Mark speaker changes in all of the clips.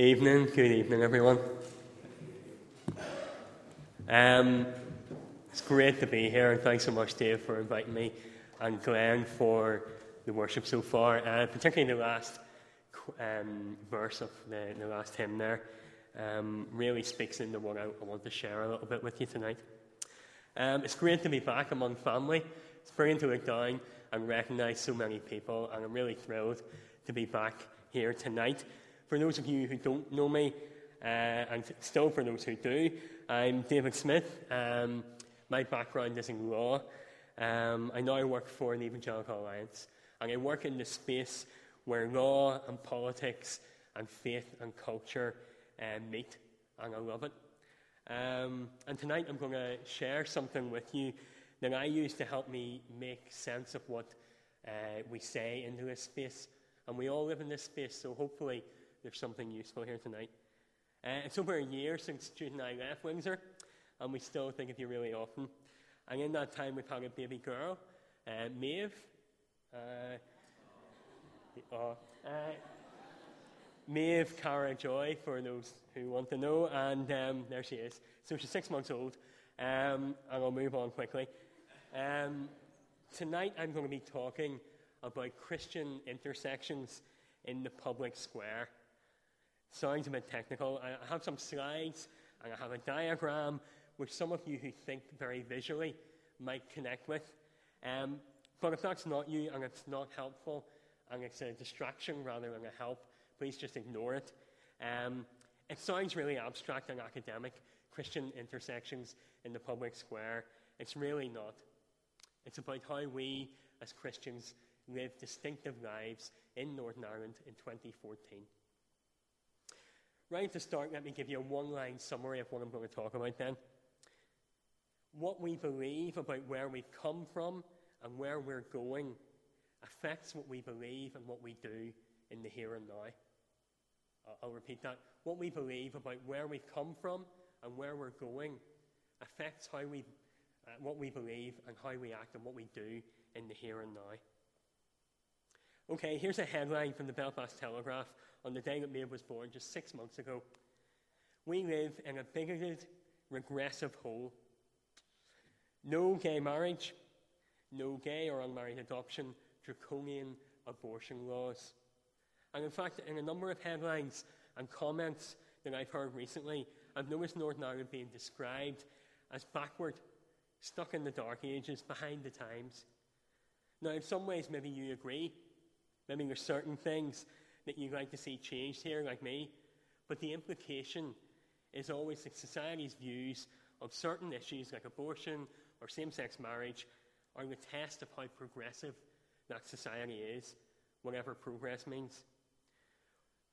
Speaker 1: Evening, good evening, everyone. Um, it's great to be here, and thanks so much, Dave, for inviting me, and Glenn for the worship so far, uh, particularly the last um, verse of the, the, last hymn there. Um, really speaks into what I, I, want to share a little bit with you tonight. Um, it's great to be back among family. It's brilliant to look down and recognize so many people, and I'm really thrilled to be back here tonight. For those of you who don't know me, uh, and still for those who do, I'm David Smith. Um, my background is in law. Um, I now work for the Evangelical Alliance, and I work in the space where law and politics and faith and culture uh, meet, and I love it. Um, and tonight I'm going to share something with you that I use to help me make sense of what uh, we say into this space. And we all live in this space, so hopefully there's something useful here tonight. Uh, it's over a year since Jude and I left Windsor, and we still think of you really often. And in that time, we've had a baby girl, uh, Maeve. Uh, uh, Maeve Cara Joy, for those who want to know, and um, there she is. So she's six months old, um, and I'll move on quickly. Um, tonight, I'm going to be talking about Christian intersections in the public square. Sounds a bit technical. I have some slides and I have a diagram which some of you who think very visually might connect with. Um, but if that's not you and it's not helpful and it's a distraction rather than a help, please just ignore it. Um, it sounds really abstract and academic, Christian intersections in the public square. It's really not. It's about how we as Christians live distinctive lives in Northern Ireland in 2014. Right the start, let me give you a one line summary of what I'm going to talk about then. What we believe about where we've come from and where we're going affects what we believe and what we do in the here and now. I'll repeat that. What we believe about where we've come from and where we're going affects how we, uh, what we believe and how we act and what we do in the here and now. Okay, here's a headline from the Belfast Telegraph on the day that Maeve was born, just six months ago. We live in a bigoted, regressive hole. No gay marriage, no gay or unmarried adoption, draconian abortion laws. And in fact, in a number of headlines and comments that I've heard recently, I've noticed Northern Ireland being described as backward, stuck in the dark ages, behind the times. Now, in some ways, maybe you agree. Maybe there's certain things that you'd like to see changed here, like me. But the implication is always that society's views of certain issues like abortion or same sex marriage are the test of how progressive that society is, whatever progress means.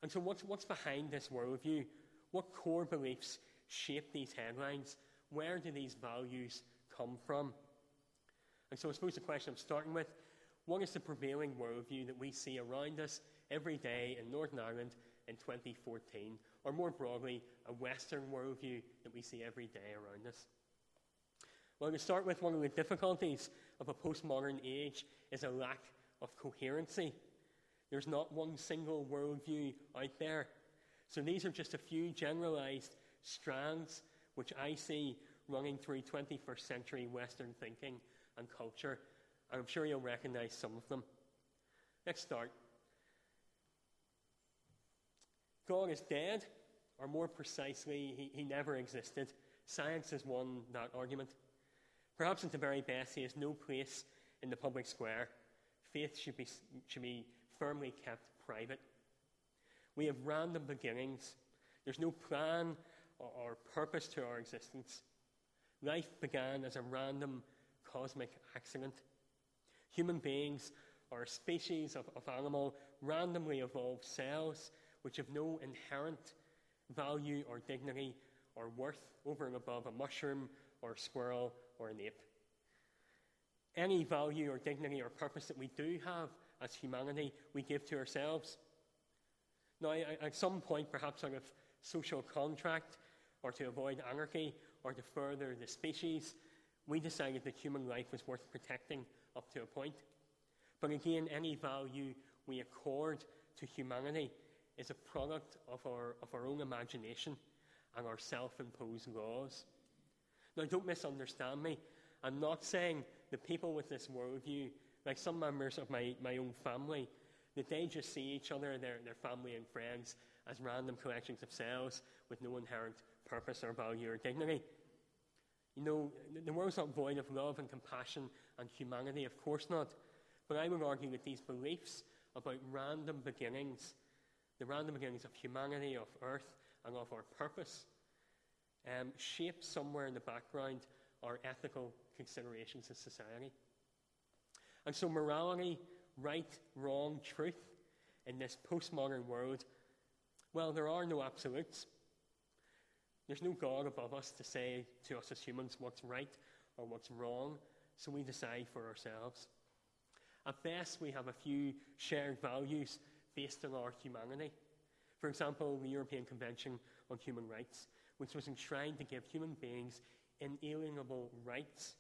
Speaker 1: And so, what's, what's behind this worldview? What core beliefs shape these headlines? Where do these values come from? And so, I suppose the question I'm starting with what is the prevailing worldview that we see around us every day in Northern Ireland in 2014, or more broadly, a Western worldview that we see every day around us? Well, to start with, one of the difficulties of a postmodern age is a lack of coherency. There's not one single worldview out there. So these are just a few generalized strands which I see running through 21st century Western thinking and culture I'm sure you'll recognize some of them. Let's start. God is dead, or more precisely, he, he never existed. Science has won that argument. Perhaps at the very best, he has no place in the public square. Faith should be, should be firmly kept private. We have random beginnings. There's no plan or, or purpose to our existence. Life began as a random cosmic accident. Human beings are a species of, of animal randomly evolved cells which have no inherent value or dignity or worth over and above a mushroom or a squirrel or an ape. Any value or dignity or purpose that we do have as humanity, we give to ourselves. Now, at some point, perhaps out of social contract or to avoid anarchy or to further the species, we decided that human life was worth protecting up to a point. But again, any value we accord to humanity is a product of our, of our own imagination and our self imposed laws. Now, don't misunderstand me. I'm not saying the people with this worldview, like some members of my, my own family, that they just see each other, their, their family and friends, as random collections of cells with no inherent purpose or value or dignity. You know, the world's not void of love and compassion and humanity, of course not. But I would argue that these beliefs about random beginnings, the random beginnings of humanity, of earth, and of our purpose, um, shape somewhere in the background our ethical considerations in society. And so, morality, right, wrong, truth, in this postmodern world, well, there are no absolutes. There's no God above us to say to us as humans what's right or what's wrong, so we decide for ourselves. At best, we have a few shared values based on our humanity. For example, the European Convention on Human Rights, which was enshrined to give human beings inalienable rights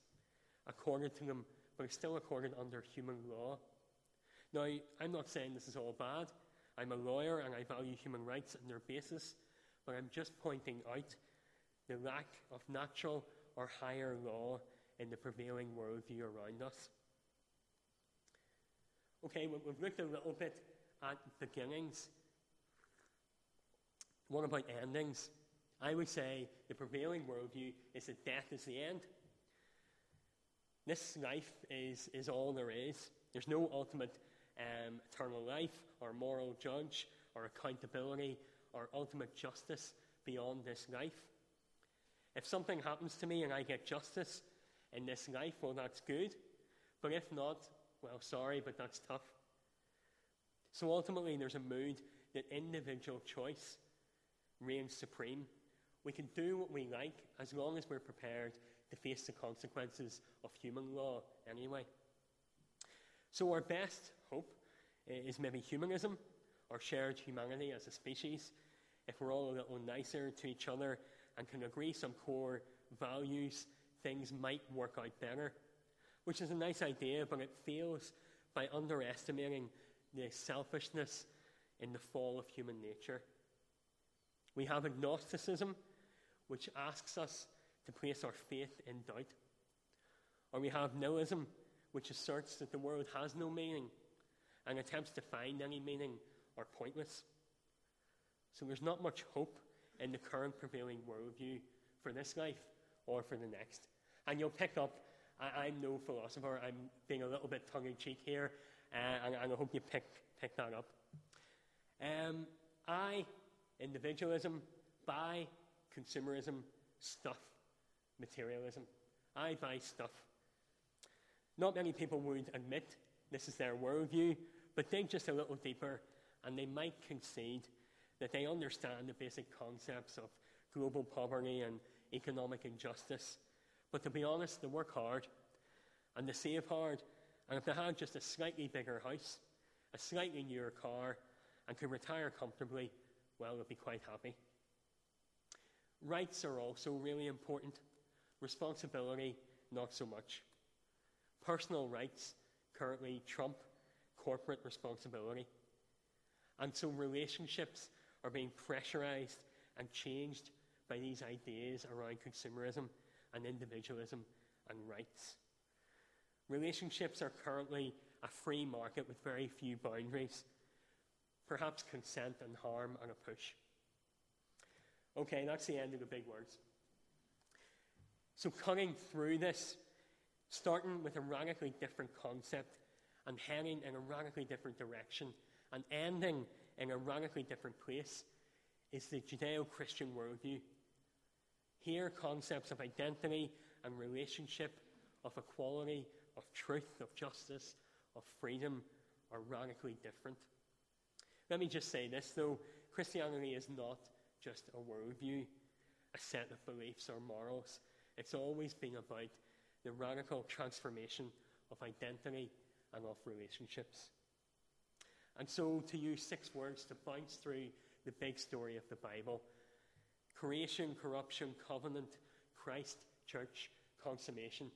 Speaker 1: accorded to them, but still accorded under human law. Now, I'm not saying this is all bad. I'm a lawyer and I value human rights on their basis, but I'm just pointing out the lack of natural or higher law in the prevailing worldview around us. Okay, we've looked a little bit at beginnings. What about endings? I would say the prevailing worldview is that death is the end. This life is, is all there is. There's no ultimate um, eternal life or moral judge or accountability or ultimate justice beyond this life. If something happens to me and I get justice in this life, well, that's good. But if not, well, sorry, but that's tough. So ultimately, there's a mood that individual choice reigns supreme. We can do what we like as long as we're prepared to face the consequences of human law anyway. So, our best hope eh, is maybe humanism or shared humanity as a species. If we're all a little nicer to each other and can agree some core values, things might work out better which is a nice idea, but it fails by underestimating the selfishness in the fall of human nature. We have agnosticism, which asks us to place our faith in doubt. Or we have nihilism, which asserts that the world has no meaning and attempts to find any meaning are pointless. So there's not much hope in the current prevailing worldview for this life or for the next. And you'll pick up I, am no philosopher. I'm being a little bit tongue in cheek here, and, and, I hope you pick, pick that up. Um, I, individualism, buy consumerism, stuff, materialism. I buy stuff. Not many people would admit this is their worldview, but dig just a little deeper, and they might concede that they understand the basic concepts of global poverty and economic injustice but to be honest, they work hard and they save hard. And if they had just a slightly bigger house, a slightly newer car, and could retire comfortably, well, they'd be quite happy. Rights are also really important. Responsibility, not so much. Personal rights currently trump corporate responsibility. And so relationships are being pressurized and changed by these ideas around consumerism and individualism and rights. Relationships are currently a free market with very few boundaries, perhaps consent and harm and a push. Okay, that's the end of the big words. So, cutting through this, starting with a radically different concept and heading in a radically different direction and ending in a radically different place, is the Judeo Christian worldview here, concepts of identity and relationship, of equality, of truth, of justice, of freedom are radically different. Let me just say this, though Christianity is not just a worldview, a set of beliefs or morals. It's always been about the radical transformation of identity and of relationships. And so, to use six words to bounce through the big story of the Bible, creation, corruption, covenant, Christ, church, consummation.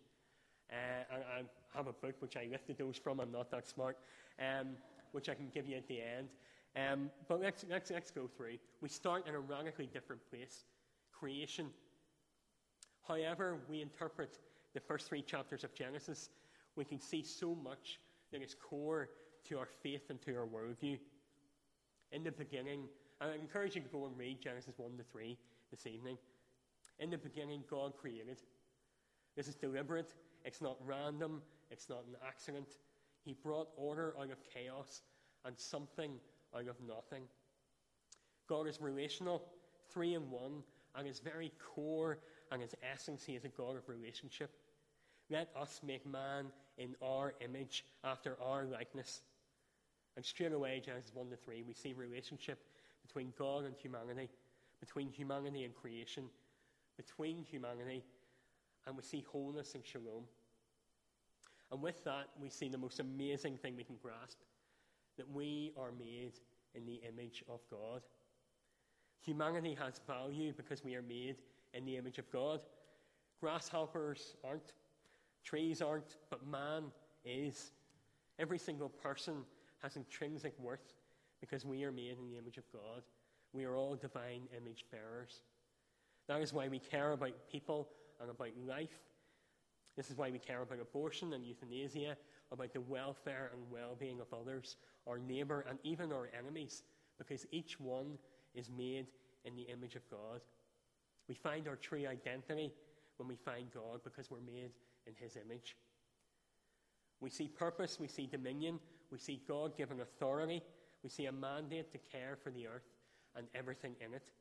Speaker 1: Uh, and I have a book which I lifted those from. I'm not that smart, um, which I can give you at the end. Um, but let's, let's, let's go through. We start in a radically different place creation. However, we interpret the first three chapters of Genesis, we can see so much that is core to our faith and to our worldview. In the beginning, I encourage you to go and read Genesis 1 to 3 this evening. In the beginning, God created. This is deliberate, it's not random, it's not an accident. He brought order out of chaos and something out of nothing. God is relational, three in one, and his very core and his essence, he is a God of relationship. Let us make man in our image, after our likeness. And straight away, Genesis 1 to 3, we see relationship between God and humanity, between humanity and creation, between humanity, and we see wholeness and shalom. And with that, we see the most amazing thing we can grasp that we are made in the image of God. Humanity has value because we are made in the image of God. Grasshoppers aren't, trees aren't, but man is. Every single person has intrinsic worth because we are made in the image of God. We are all divine image bearers. That is why we care about people and about life. This is why we care about abortion and euthanasia, about the welfare and well being of others, our neighbour, and even our enemies, because each one is made in the image of God. We find our true identity when we find God because we're made in His image. We see purpose, we see dominion, we see God given authority, we see a mandate to care for the earth and everything in it.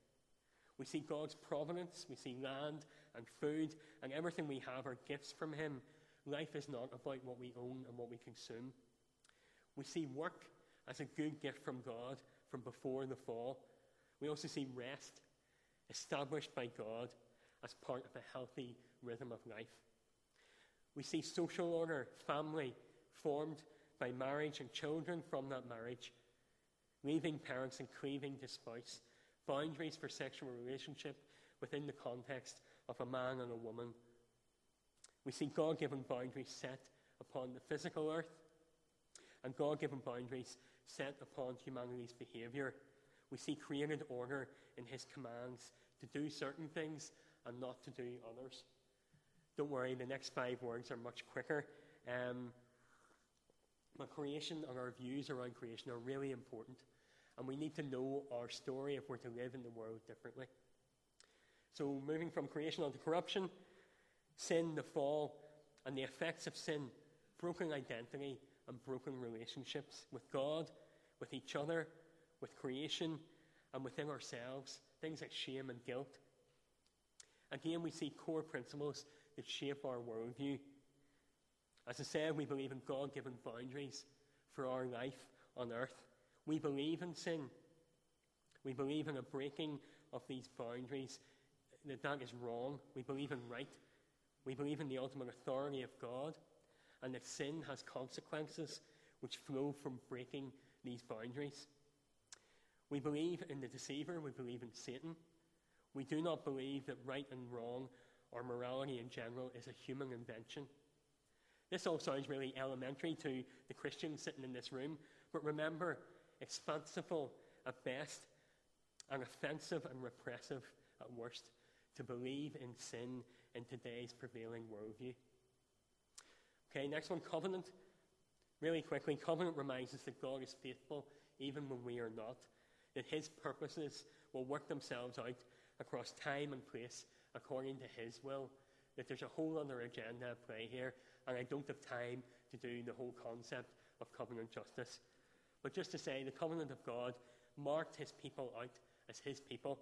Speaker 1: We see God's providence, we see land and food, and everything we have are gifts from Him. Life is not about what we own and what we consume. We see work as a good gift from God from before the fall. We also see rest established by God as part of a healthy rhythm of life. We see social order, family formed by marriage and children from that marriage, leaving parents and cleaving to spouse, boundaries for sexual relationship within the context of a man and a woman. We see God given boundaries set upon the physical earth and God given boundaries set upon humanity's behaviour. We see created order in His commands to do certain things and not to do others. Don't worry, the next five words are much quicker. Um, but creation and our views around creation are really important. And we need to know our story if we're to live in the world differently. So, moving from creation onto corruption, sin, the fall, and the effects of sin, broken identity, and broken relationships with God, with each other, with creation, and within ourselves, things like shame and guilt. Again, we see core principles that shape our worldview. As I said, we believe in God given boundaries for our life on earth. We believe in sin. We believe in a breaking of these boundaries, that that is wrong. We believe in right. We believe in the ultimate authority of God, and that sin has consequences which flow from breaking these boundaries. We believe in the deceiver, we believe in Satan. We do not believe that right and wrong or morality in general is a human invention. This all sounds really elementary to the Christians sitting in this room, but remember, it's fanciful at best and offensive and repressive at worst to believe in sin in today's prevailing worldview. Okay, next one covenant. Really quickly, covenant reminds us that God is faithful even when we are not, that his purposes will work themselves out across time and place according to his will, that there's a whole other agenda at play here, and I don't have time to do the whole concept of covenant justice. But just to say, the covenant of God marked his people out as his people.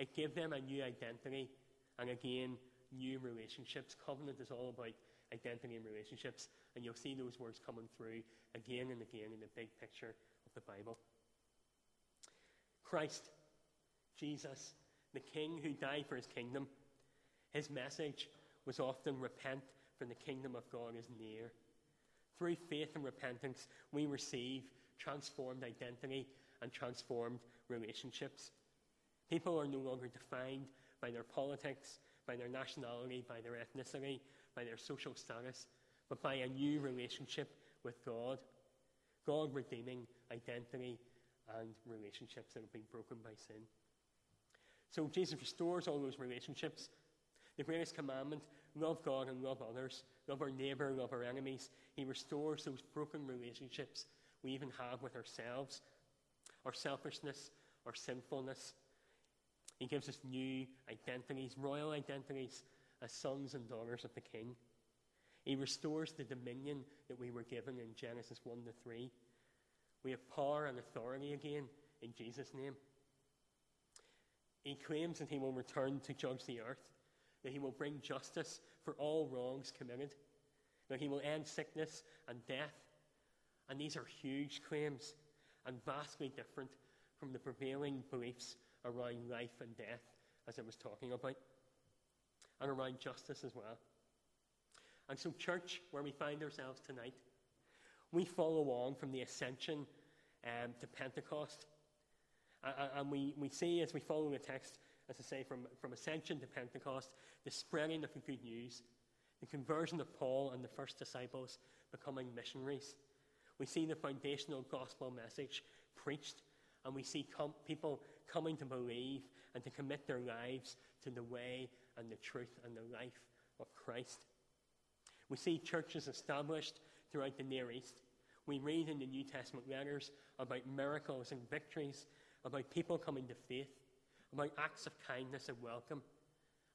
Speaker 1: It gave them a new identity and again, new relationships. Covenant is all about identity and relationships, and you'll see those words coming through again and again in the big picture of the Bible. Christ, Jesus, the King who died for his kingdom, his message was often repent, for the kingdom of God is near. Through faith and repentance, we receive transformed identity and transformed relationships. People are no longer defined by their politics, by their nationality, by their ethnicity, by their social status, but by a new relationship with God. God redeeming identity and relationships that have been broken by sin. So Jesus restores all those relationships. The greatest commandment love God and love others, love our neighbor, love our enemies. He restores those broken relationships we even have with ourselves, our selfishness, our sinfulness. He gives us new identities, royal identities, as sons and daughters of the King. He restores the dominion that we were given in Genesis 1 to 3. We have power and authority again in Jesus' name. He claims that he will return to judge the earth, that he will bring justice for all wrongs committed, that he will end sickness and death. And these are huge claims and vastly different from the prevailing beliefs around life and death, as I was talking about, and around justice as well. And so, church, where we find ourselves tonight, we follow on from the ascension um, to Pentecost. And we, we see as we follow the text, as I say, from, from ascension to Pentecost, the spreading of the good news, the conversion of Paul and the first disciples becoming missionaries. We see the foundational gospel message preached, and we see com- people coming to believe and to commit their lives to the way and the truth and the life of Christ. We see churches established throughout the Near East. We read in the New Testament letters about miracles and victories, about people coming to faith, about acts of kindness and welcome.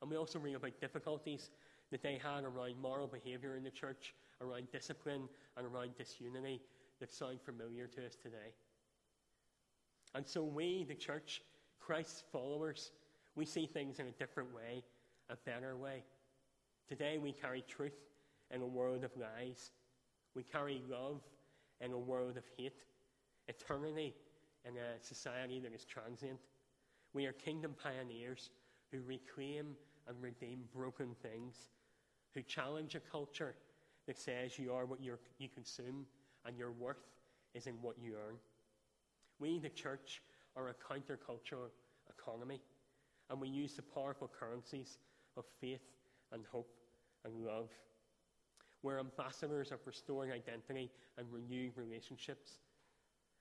Speaker 1: And we also read about difficulties that they had around moral behaviour in the church, around discipline, and around disunity that sound familiar to us today. And so we, the church, Christ's followers, we see things in a different way, a better way. Today we carry truth in a world of lies. We carry love in a world of hate. Eternity in a society that is transient. We are kingdom pioneers who reclaim and redeem broken things, who challenge a culture that says you are what you consume and your worth is in what you earn. We, the church, are a countercultural economy, and we use the powerful currencies of faith and hope and love. We're ambassadors of restoring identity and renewing relationships.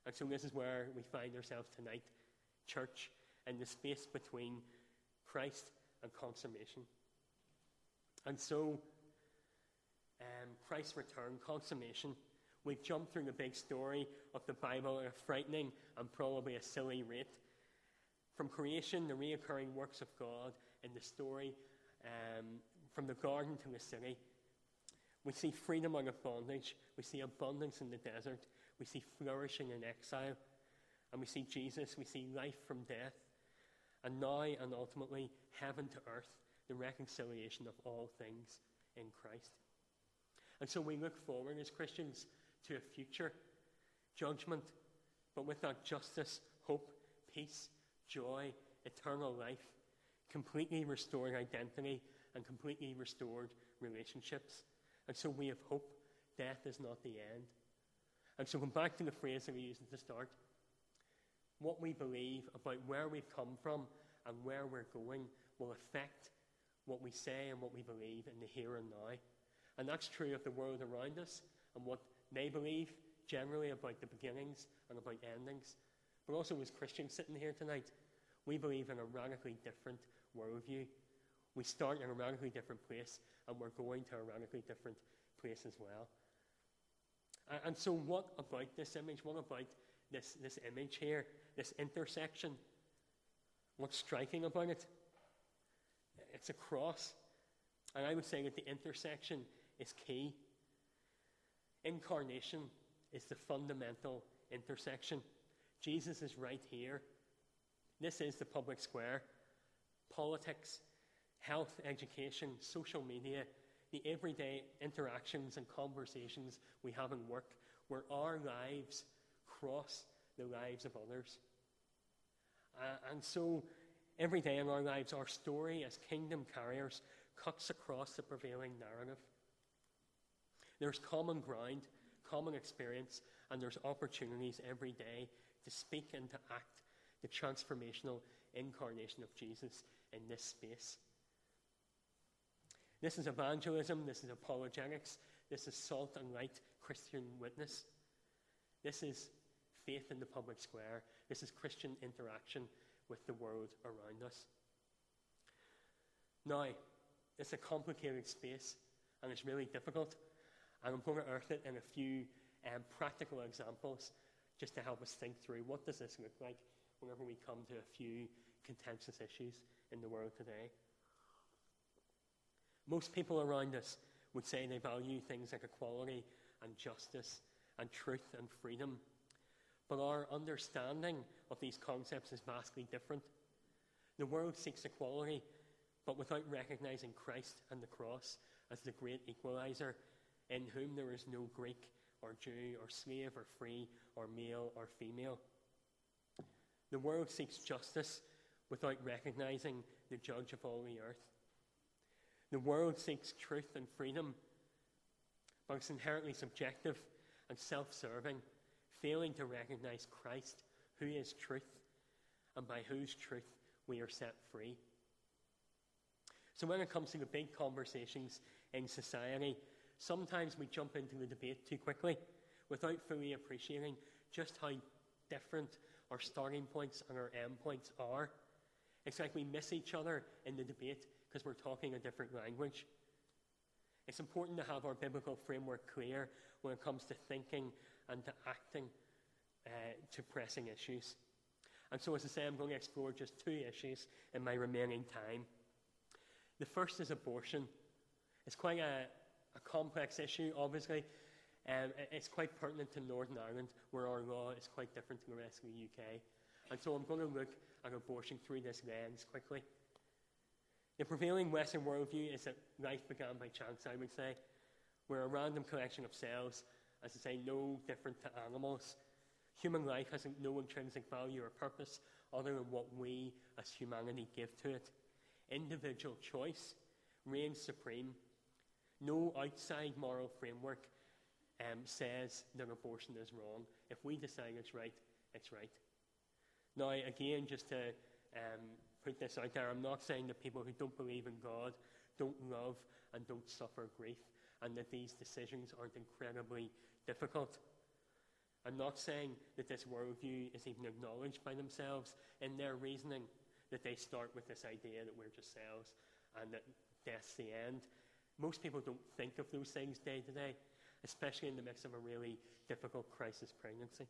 Speaker 1: And so, this is where we find ourselves tonight, church, in the space between Christ and consummation. And so, um, Christ's return, consummation, we've jumped through the big story of the Bible at a frightening and probably a silly rate. From creation, the reoccurring works of God in the story, um, from the garden to the city. We see freedom out of bondage. We see abundance in the desert. We see flourishing in exile. And we see Jesus. We see life from death. And now and ultimately, heaven to earth, the reconciliation of all things in Christ. And so we look forward as Christians to a future judgment, but with that justice, hope, peace, joy, eternal life, completely restored identity, and completely restored relationships. And so we have hope. Death is not the end. And so, come back to the phrase that we used at the start what we believe about where we've come from and where we're going will affect what we say and what we believe in the here and now. And that's true of the world around us and what they believe generally about the beginnings and about endings. But also, as Christians sitting here tonight, we believe in a radically different worldview. We start in a radically different place, and we're going to a radically different place as well. And, and so, what about this image? What about this, this image here, this intersection? What's striking about it? It's a cross. And I would say that the intersection is key. Incarnation is the fundamental intersection. Jesus is right here. This is the public square. Politics, health, education, social media, the everyday interactions and conversations we have in work, where our lives cross the lives of others. Uh, and so, every day in our lives, our story as kingdom carriers cuts across the prevailing narrative. There's common ground, common experience, and there's opportunities every day to speak and to act the transformational incarnation of Jesus in this space. This is evangelism, this is apologetics, this is salt and light Christian witness. This is faith in the public square, This is Christian interaction with the world around us. Now, it's a complicated space and it's really difficult. And I'm going to earth it in a few um, practical examples just to help us think through what does this look like whenever we come to a few contentious issues in the world today. Most people around us would say they value things like equality and justice and truth and freedom. But our understanding of these concepts is vastly different. The world seeks equality, but without recognizing Christ and the cross as the great equalizer, in whom there is no Greek or Jew or slave or free or male or female. The world seeks justice without recognizing the judge of all the earth. The world seeks truth and freedom, but it's inherently subjective and self serving, failing to recognize Christ, who is truth, and by whose truth we are set free. So, when it comes to the big conversations in society, sometimes we jump into the debate too quickly without fully appreciating just how different our starting points and our end points are. It's like we miss each other in the debate because we're talking a different language. It's important to have our biblical framework clear when it comes to thinking and to acting uh, to pressing issues. And so, as I say, I'm going to explore just two issues in my remaining time. The first is abortion. It's quite a, a complex issue, obviously. Um, it's quite pertinent to Northern Ireland, where our law is quite different to the rest of the UK. And so I'm going to look at abortion through this lens quickly. The prevailing Western worldview is that life began by chance, I would say. We're a random collection of cells, as I say, no different to animals. Human life has no intrinsic value or purpose other than what we as humanity give to it. Individual choice reigns supreme. No outside moral framework um, says that abortion is wrong. If we decide it's right, it's right. Now, again, just to um, put this out there, I'm not saying that people who don't believe in God don't love and don't suffer grief, and that these decisions aren't incredibly difficult. I'm not saying that this worldview is even acknowledged by themselves in their reasoning, that they start with this idea that we're just cells and that death's the end. Most people don't think of those things day to day, especially in the midst of a really difficult crisis pregnancy.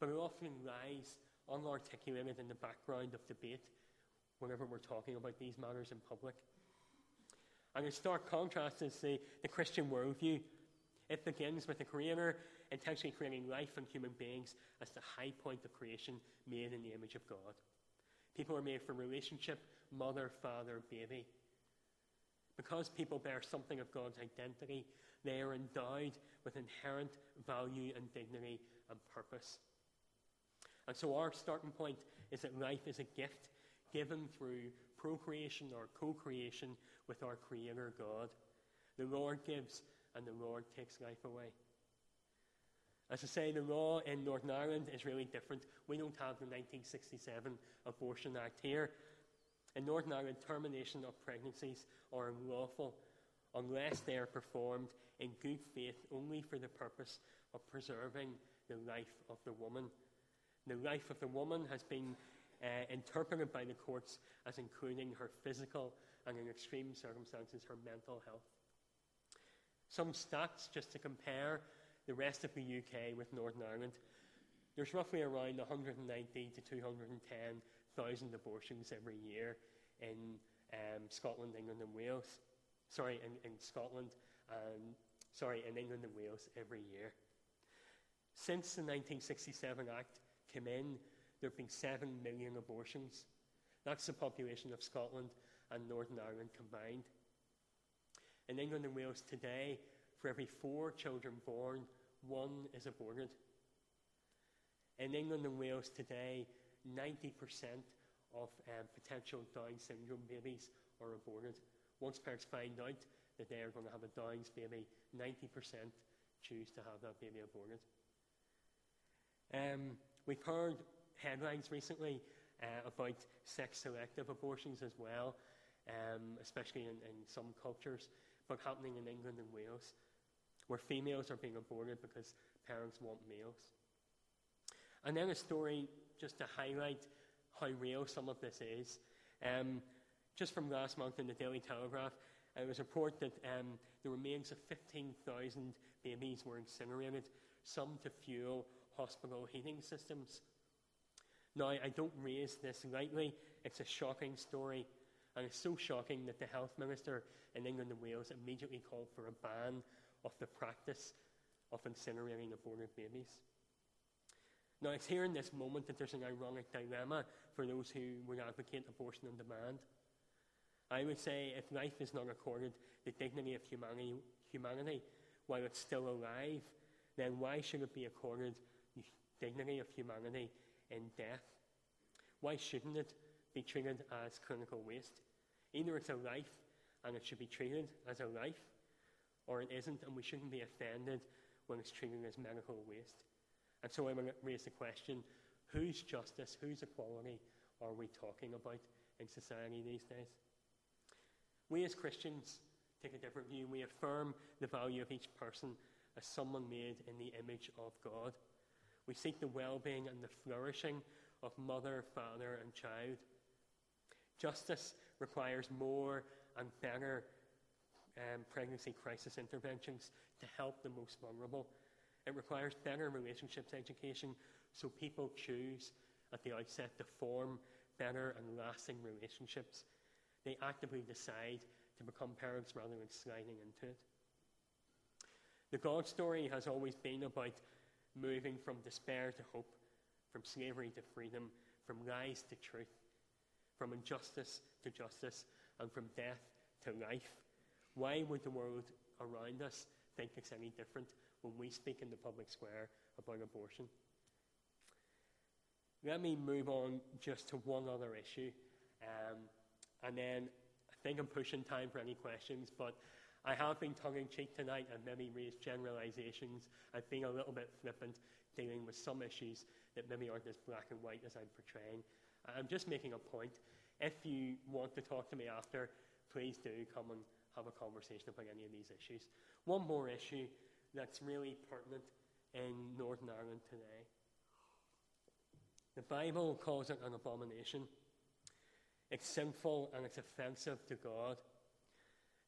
Speaker 1: But it often lies unarticulated in the background of debate whenever we're talking about these matters in public. And in stark contrast is the, the Christian worldview. It begins with the Creator intentionally creating life and human beings as the high point of creation made in the image of God. People are made for relationship, mother, father, baby. Because people bear something of God's identity, they are endowed with inherent value and dignity and purpose. And so our starting point is that life is a gift given through procreation or co creation with our Creator God. The Lord gives and the Lord takes life away. As I say, the law in Northern Ireland is really different. We don't have the 1967 Abortion Act here. In Northern Ireland, termination of pregnancies are unlawful unless they are performed in good faith only for the purpose of preserving the life of the woman. The life of the woman has been uh, interpreted by the courts as including her physical and, in extreme circumstances, her mental health. Some stats just to compare the rest of the UK with Northern Ireland. There's roughly around 190 to 210,000 abortions every year in um, Scotland, England, and Wales. Sorry, in, in Scotland and sorry, in England and Wales every year. Since the 1967 Act, came in, there have been 7 million abortions. That's the population of Scotland and Northern Ireland combined. In England and Wales today, for every four children born, one is aborted. In England and Wales today, 90% of um, potential Down syndrome babies are aborted. Once parents find out that they are going to have a Down's baby, 90% choose to have that baby aborted. Um, We've heard headlines recently uh, about sex selective abortions as well, um, especially in, in, some cultures, but happening in England and Wales, where females are being aborted because parents want males. And then a story just to highlight how real some of this is. Um, just from last month in the Daily Telegraph, it was reported that um, the remains of 15,000 babies were incinerated, some to fuel hospital heating systems. Now, I don't raise this lightly. It's a shocking story. And it's so shocking that the health minister in England and Wales immediately called for a ban of the practice of incinerating aborted babies. Now, it's here in this moment that there's an ironic dilemma for those who would advocate abortion on demand. I would say if life is not accorded the dignity of humanity, humanity while it's still alive, then why should it be accorded the dignity of humanity in death? Why shouldn't it be treated as clinical waste? Either it's a life and it should be treated as a life, or it isn't, and we shouldn't be offended when it's treated as medical waste. And so I raise the question whose justice, whose equality are we talking about in society these days? We as Christians take a different view. We affirm the value of each person as someone made in the image of God. We seek the well being and the flourishing of mother, father, and child. Justice requires more and better um, pregnancy crisis interventions to help the most vulnerable. It requires better relationships education so people choose at the outset to form better and lasting relationships. They actively decide to become parents rather than sliding into it. The God story has always been about moving from despair to hope, from slavery to freedom, from lies to truth, from injustice to justice, and from death to life. Why would the world around us think it's any different when we speak in the public square about abortion? Let me move on just to one other issue, um, and then I think I'm pushing time for any questions, but I have been tongue in cheek tonight and maybe raised generalizations. I've been a little bit flippant dealing with some issues that maybe aren't as black and white as I'm portraying. I'm just making a point. If you want to talk to me after, please do come and have a conversation about any of these issues. One more issue that's really pertinent in Northern Ireland today. The Bible calls it an abomination. It's sinful and it's offensive to God.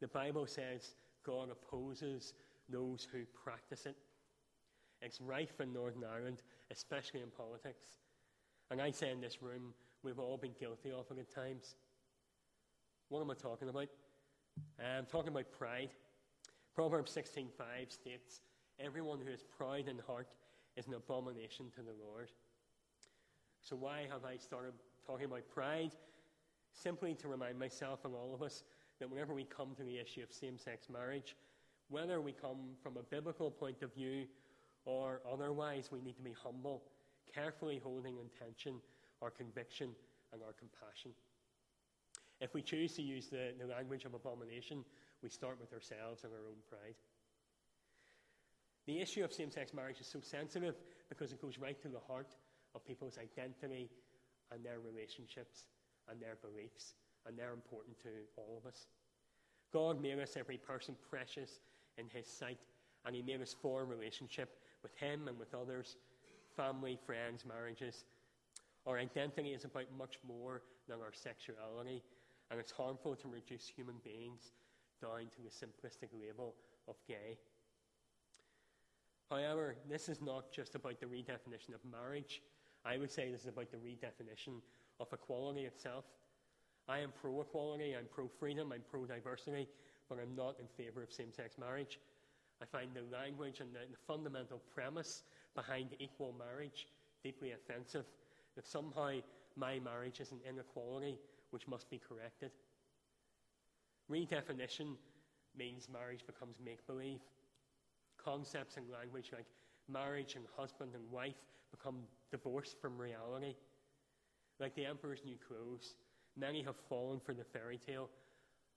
Speaker 1: The Bible says God opposes those who practice it. It's rife in Northern Ireland, especially in politics. And I say in this room, we've all been guilty of it at times. What am I talking about? I'm talking about pride. Proverbs 16:5 states, "Everyone who is proud in heart is an abomination to the Lord." So why have I started talking about pride? Simply to remind myself and all of us that whenever we come to the issue of same sex marriage, whether we come from a biblical point of view or otherwise, we need to be humble, carefully holding in tension our conviction and our compassion. If we choose to use the, the language of abomination, we start with ourselves and our own pride. The issue of same sex marriage is so sensitive because it goes right to the heart of people's identity and their relationships and their beliefs and they're important to all of us. God made us, every person, precious in His sight, and He made us for a relationship with Him and with others, family, friends, marriages. Our identity is about much more than our sexuality, and it's harmful to reduce human beings down to the simplistic label of gay. However, this is not just about the redefinition of marriage. I would say this is about the redefinition of equality itself. I am pro equality, I'm pro freedom, I'm pro diversity, but I'm not in favour of same sex marriage. I find the language and the, the, fundamental premise behind equal marriage deeply offensive, that somehow my marriage is an inequality which must be corrected. Redefinition means marriage becomes make believe. Concepts and language like marriage and husband and wife become divorced from reality. Like the emperor's new clothes, Many have fallen for the fairy tale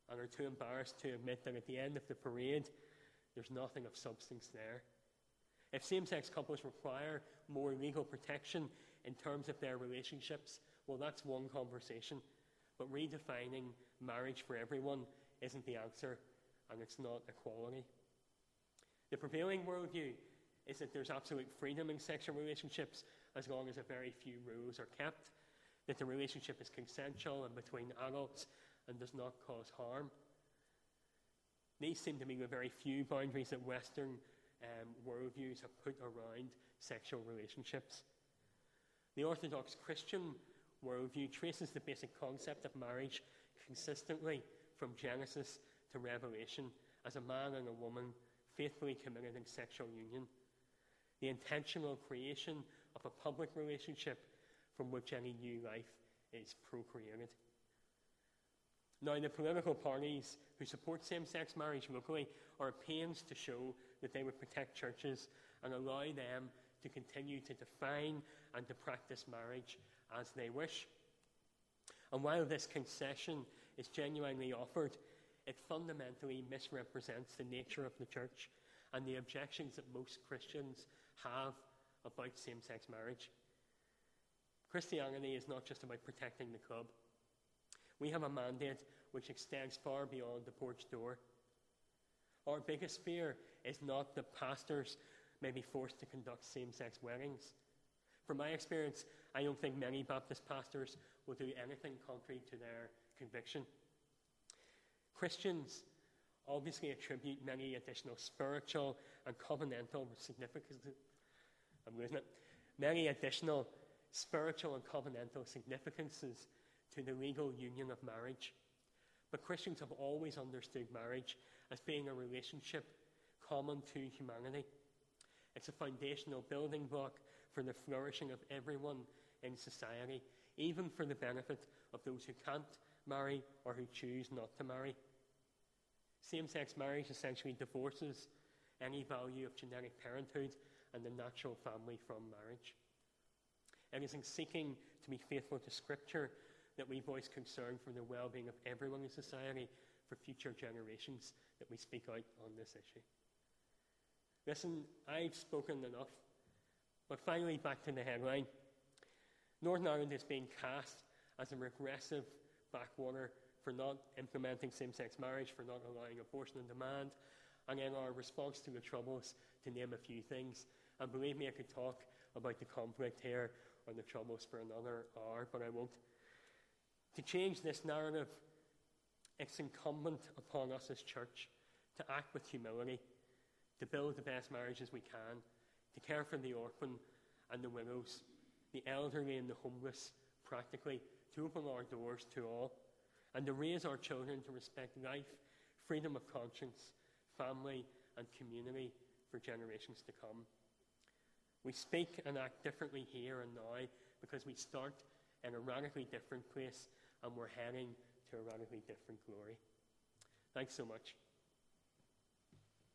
Speaker 1: and are too embarrassed to admit that at the end of the parade, there's nothing of substance there. If same sex couples require more legal protection in terms of their relationships, well, that's one conversation. But redefining marriage for everyone isn't the answer, and it's not equality. The prevailing worldview is that there's absolute freedom in sexual relationships as long as a very few rules are kept, that the relationship is consensual and between adults and does not cause harm. These seem to be the very few boundaries that Western um, worldviews have put around sexual relationships. The Orthodox Christian worldview traces the basic concept of marriage consistently from Genesis to Revelation as a man and a woman faithfully committed in sexual union. The intentional creation of a public relationship from which any new life is procreated. Now, the political parties who support same sex marriage locally are pains to show that they would protect churches and allow them to continue to define and to practice marriage as they wish. And while this concession is genuinely offered, it fundamentally misrepresents the nature of the church and the objections that most Christians have about same sex marriage. Christianity is not just about protecting the club. We have a mandate which extends far beyond the porch door. Our biggest fear is not that pastors may be forced to conduct same sex weddings. From my experience, I don't think many Baptist pastors will do anything contrary to their conviction. Christians obviously attribute many additional spiritual and covenantal significance. I'm losing it. Many additional spiritual and covenantal significances to the legal union of marriage. But Christians have always understood marriage as being a relationship common to humanity. It's a foundational building block for the flourishing of everyone in society, even for the benefit of those who can't marry or who choose not to marry. Same sex marriage essentially divorces any value of genetic parenthood and the natural family from marriage. It is in seeking to be faithful to Scripture that we voice concern for the well being of everyone in society for future generations that we speak out on this issue. Listen, I've spoken enough. But finally, back to the headline. Northern Ireland is being cast as a regressive backwater for not implementing same sex marriage, for not allowing abortion on demand, and in our response to the troubles, to name a few things. And believe me, I could talk about the conflict here or the troubles for another hour, but I won't. To change this narrative, it's incumbent upon us as church to act with humility, to build the best marriages we can, to care for the orphan and the widows, the elderly and the homeless, practically, to open our doors to all, and to raise our children to respect life, freedom of conscience, family, and community for generations to come. We speak and act differently here and now because we start in a radically different place and we're heading to a radically different glory. Thanks so much.